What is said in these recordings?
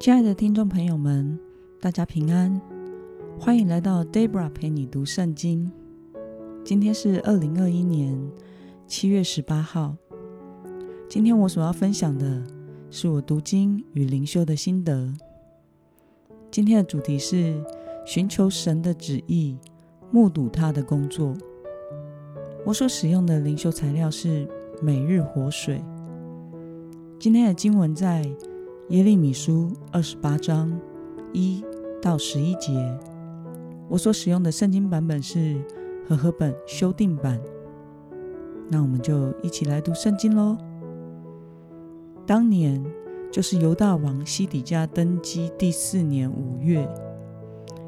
亲爱的听众朋友们，大家平安，欢迎来到 Debra 陪你读圣经。今天是二零二一年七月十八号。今天我所要分享的是我读经与灵修的心得。今天的主题是寻求神的旨意，目睹他的工作。我所使用的灵修材料是每日活水。今天的经文在耶利米书二十八章一到十一节。我所使用的圣经版本是和合本修订版。那我们就一起来读圣经喽。当年就是犹大王西底家登基第四年五月，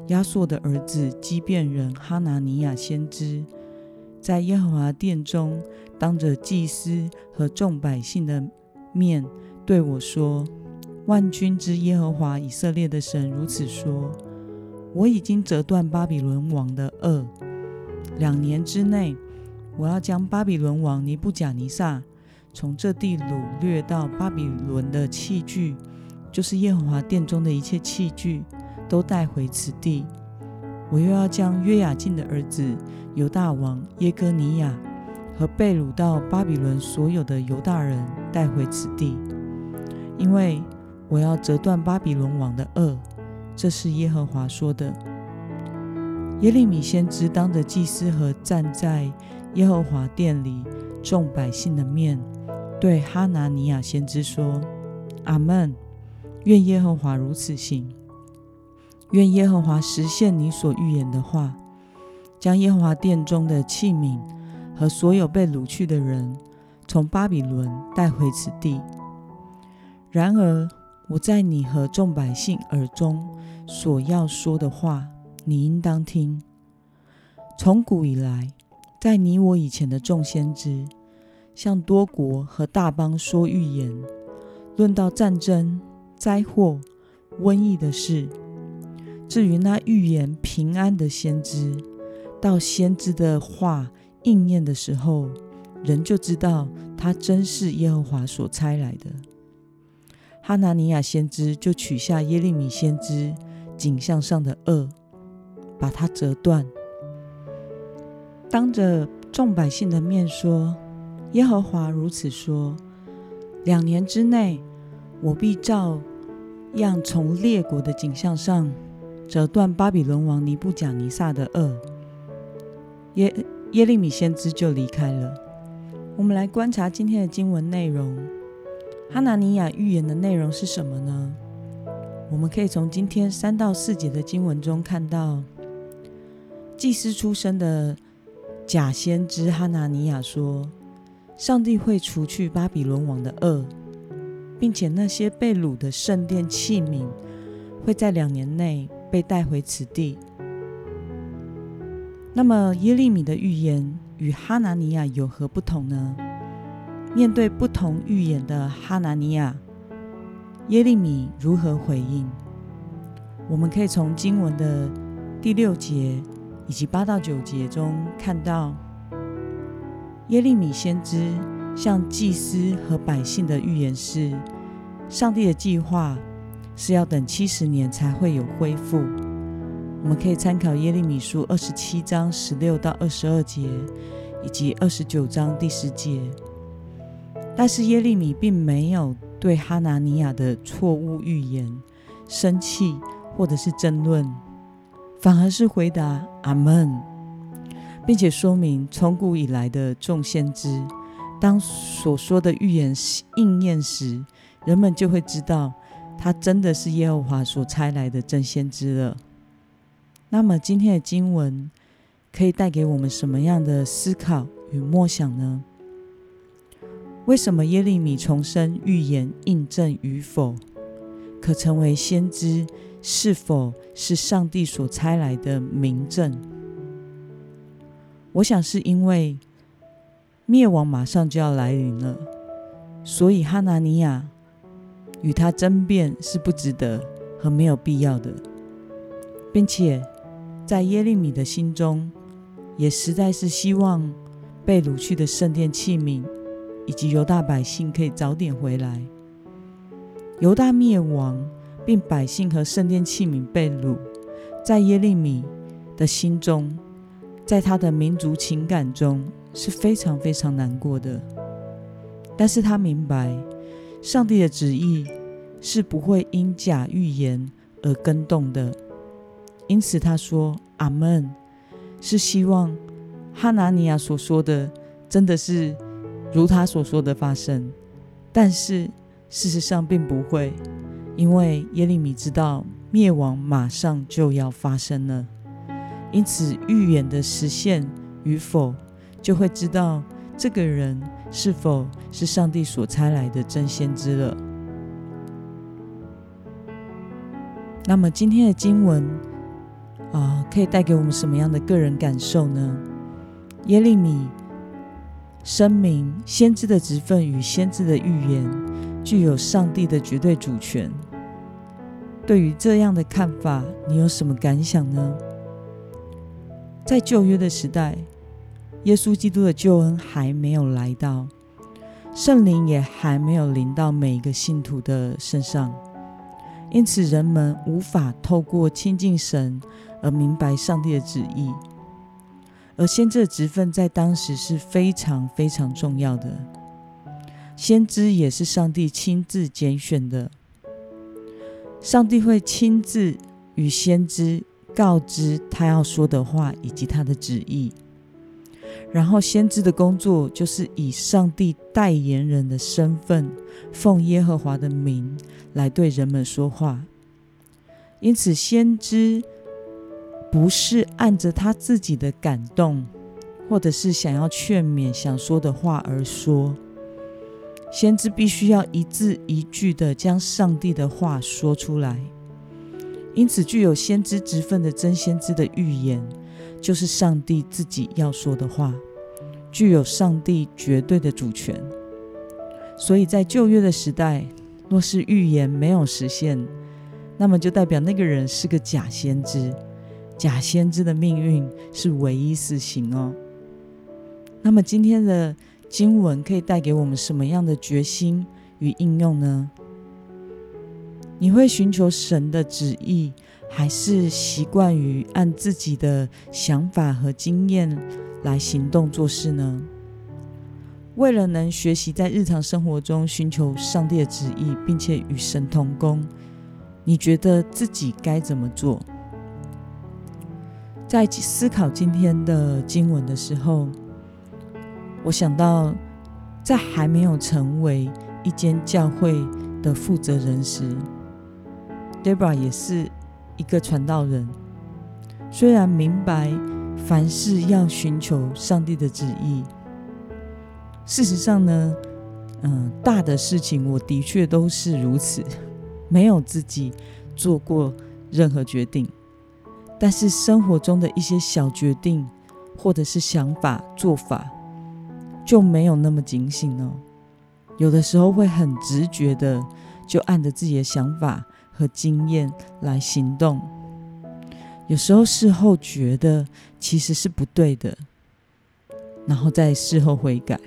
亚朔的儿子基变人哈拿尼亚先知，在耶和华殿中当着祭司和众百姓的。面对我说：“万军之耶和华以色列的神如此说：我已经折断巴比伦王的轭。两年之内，我要将巴比伦王尼布甲尼撒从这地掳掠到巴比伦的器具，就是耶和华殿中的一切器具，都带回此地。我又要将约雅敬的儿子犹大王耶哥尼亚。”和被掳到巴比伦所有的犹大人带回此地，因为我要折断巴比伦王的恶。这是耶和华说的。耶利米先知当着祭司和站在耶和华殿里众百姓的面，对哈拿尼亚先知说：“阿门！愿耶和华如此行。愿耶和华实现你所预言的话，将耶和华殿中的器皿。”和所有被掳去的人从巴比伦带回此地。然而，我在你和众百姓耳中所要说的话，你应当听。从古以来，在你我以前的众先知，向多国和大邦说预言，论到战争、灾祸、瘟疫的事。至于那预言平安的先知，到先知的话。应验的时候，人就知道他真是耶和华所差来的。哈拿尼亚先知就取下耶利米先知颈项上的轭，把它折断，当着众百姓的面说：“耶和华如此说：两年之内，我必照样从列国的颈项上折断巴比伦王尼布甲尼撒的轭。”耶。耶利米先知就离开了。我们来观察今天的经文内容。哈拿尼亚预言的内容是什么呢？我们可以从今天三到四节的经文中看到，祭司出身的假先知哈拿尼亚说，上帝会除去巴比伦王的恶，并且那些被掳的圣殿器皿会在两年内被带回此地。那么耶利米的预言与哈拿尼亚有何不同呢？面对不同预言的哈拿尼亚，耶利米如何回应？我们可以从经文的第六节以及八到九节中看到，耶利米先知向祭司和百姓的预言是：上帝的计划是要等七十年才会有恢复。我们可以参考耶利米书二十七章十六到二十二节，以及二十九章第十节。但是耶利米并没有对哈拿尼亚的错误预言生气或者是争论，反而是回答阿门，并且说明从古以来的众先知，当所说的预言应验时，人们就会知道他真的是耶和华所差来的真先知了。那么今天的经文可以带给我们什么样的思考与默想呢？为什么耶利米重生预言印证与否，可成为先知是否是上帝所差来的明证？我想是因为灭亡马上就要来临了，所以哈拿尼亚与他争辩是不值得和没有必要的，并且。在耶利米的心中，也实在是希望被掳去的圣殿器皿以及犹大百姓可以早点回来。犹大灭亡并百姓和圣殿器皿被掳，在耶利米的心中，在他的民族情感中是非常非常难过的。但是他明白，上帝的旨意是不会因假预言而更动的，因此他说：“阿门。”是希望哈拿尼亚所说的真的是如他所说的发生，但是事实上并不会。因为耶利米知道灭亡马上就要发生了，因此预言的实现与否，就会知道这个人是否是上帝所差来的真先知了。那么今天的经文啊，可以带给我们什么样的个人感受呢？耶利米声明，先知的职分与先知的预言。具有上帝的绝对主权。对于这样的看法，你有什么感想呢？在旧约的时代，耶稣基督的救恩还没有来到，圣灵也还没有临到每一个信徒的身上，因此人们无法透过亲近神而明白上帝的旨意。而先知的职分在当时是非常非常重要的。先知也是上帝亲自拣选的，上帝会亲自与先知告知他要说的话以及他的旨意，然后先知的工作就是以上帝代言人的身份，奉耶和华的名来对人们说话。因此，先知不是按着他自己的感动，或者是想要劝勉想说的话而说。先知必须要一字一句的将上帝的话说出来，因此具有先知职分的真先知的预言，就是上帝自己要说的话，具有上帝绝对的主权。所以在旧约的时代，若是预言没有实现，那么就代表那个人是个假先知，假先知的命运是唯一死刑哦。那么今天的。经文可以带给我们什么样的决心与应用呢？你会寻求神的旨意，还是习惯于按自己的想法和经验来行动做事呢？为了能学习在日常生活中寻求上帝的旨意，并且与神同工，你觉得自己该怎么做？在思考今天的经文的时候。我想到，在还没有成为一间教会的负责人时，Debra 也是一个传道人。虽然明白凡事要寻求上帝的旨意，事实上呢，嗯，大的事情我的确都是如此，没有自己做过任何决定。但是生活中的一些小决定，或者是想法、做法。就没有那么警醒哦，有的时候会很直觉的就按着自己的想法和经验来行动，有时候事后觉得其实是不对的，然后再事后悔改。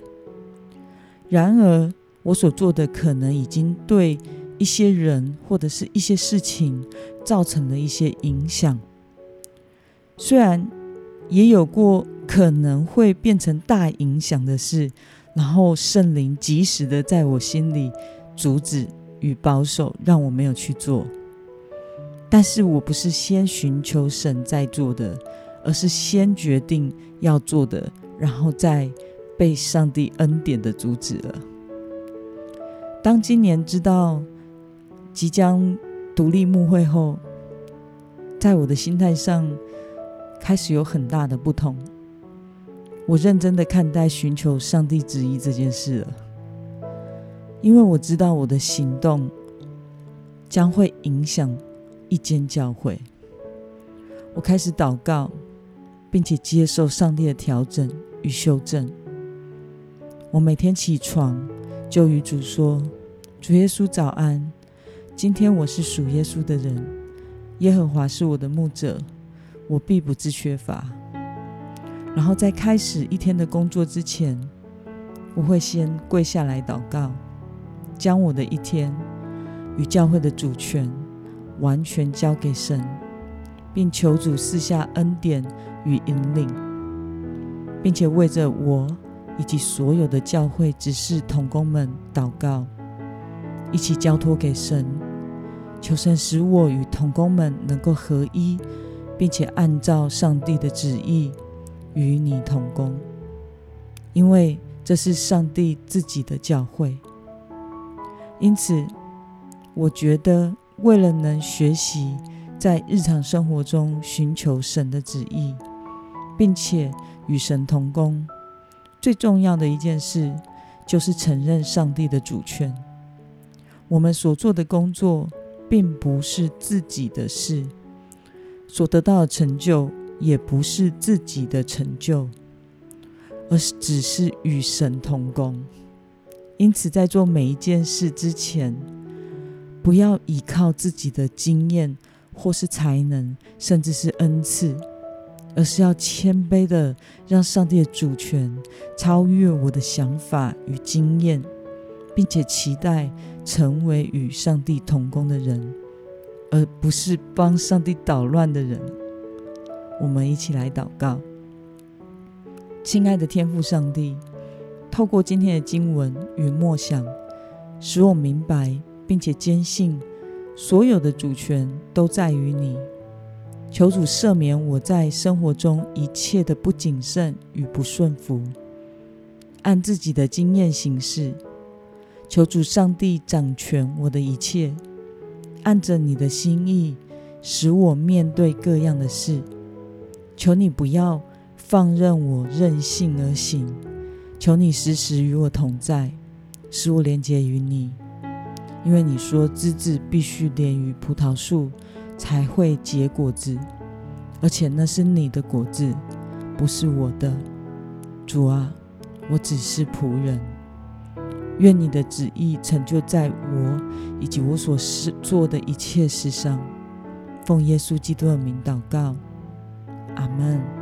然而我所做的可能已经对一些人或者是一些事情造成了一些影响，虽然也有过。可能会变成大影响的事，然后圣灵及时的在我心里阻止与保守，让我没有去做。但是我不是先寻求神在做的，而是先决定要做的，然后再被上帝恩典的阻止了。当今年知道即将独立牧会后，在我的心态上开始有很大的不同。我认真的看待寻求上帝旨意这件事了，因为我知道我的行动将会影响一间教会。我开始祷告，并且接受上帝的调整与修正。我每天起床就与主说：“主耶稣早安，今天我是属耶稣的人，耶和华是我的牧者，我必不致缺乏。”然后在开始一天的工作之前，我会先跪下来祷告，将我的一天与教会的主权完全交给神，并求主赐下恩典与引领，并且为着我以及所有的教会执事同工们祷告，一起交托给神，求神使我与同工们能够合一，并且按照上帝的旨意与你同工，因为这是上帝自己的教会。因此，我觉得为了能学习在日常生活中寻求神的旨意，并且与神同工，最重要的一件事就是承认上帝的主权。我们所做的工作并不是自己的事，所得到的成就也不是自己的成就，而是只是与神同工。因此，在做每一件事之前，不要依靠自己的经验或是才能，甚至是恩赐，而是要谦卑的让上帝的主权超越我的想法与经验，并且期待成为与上帝同工的人，而不是帮上帝捣乱的人。我们一起来祷告，亲爱的天父上帝。透过今天的经文与默想，使我明白并且坚信，所有的主权都在于你。求主赦免我在生活中一切的不谨慎与不顺服，按自己的经验行事。求主上帝掌权我的一切，按着你的心意，使我面对各样的事。求你不要放任我任性而行。求你时时与我同在，使我连结于你。因为你说枝子必须连于葡萄树，才会结果子，而且那是你的果子，不是我的。主啊，我只是仆人。愿你的旨意成就在我以及我所事做的一切事上。奉耶稣基督的名祷告，阿门。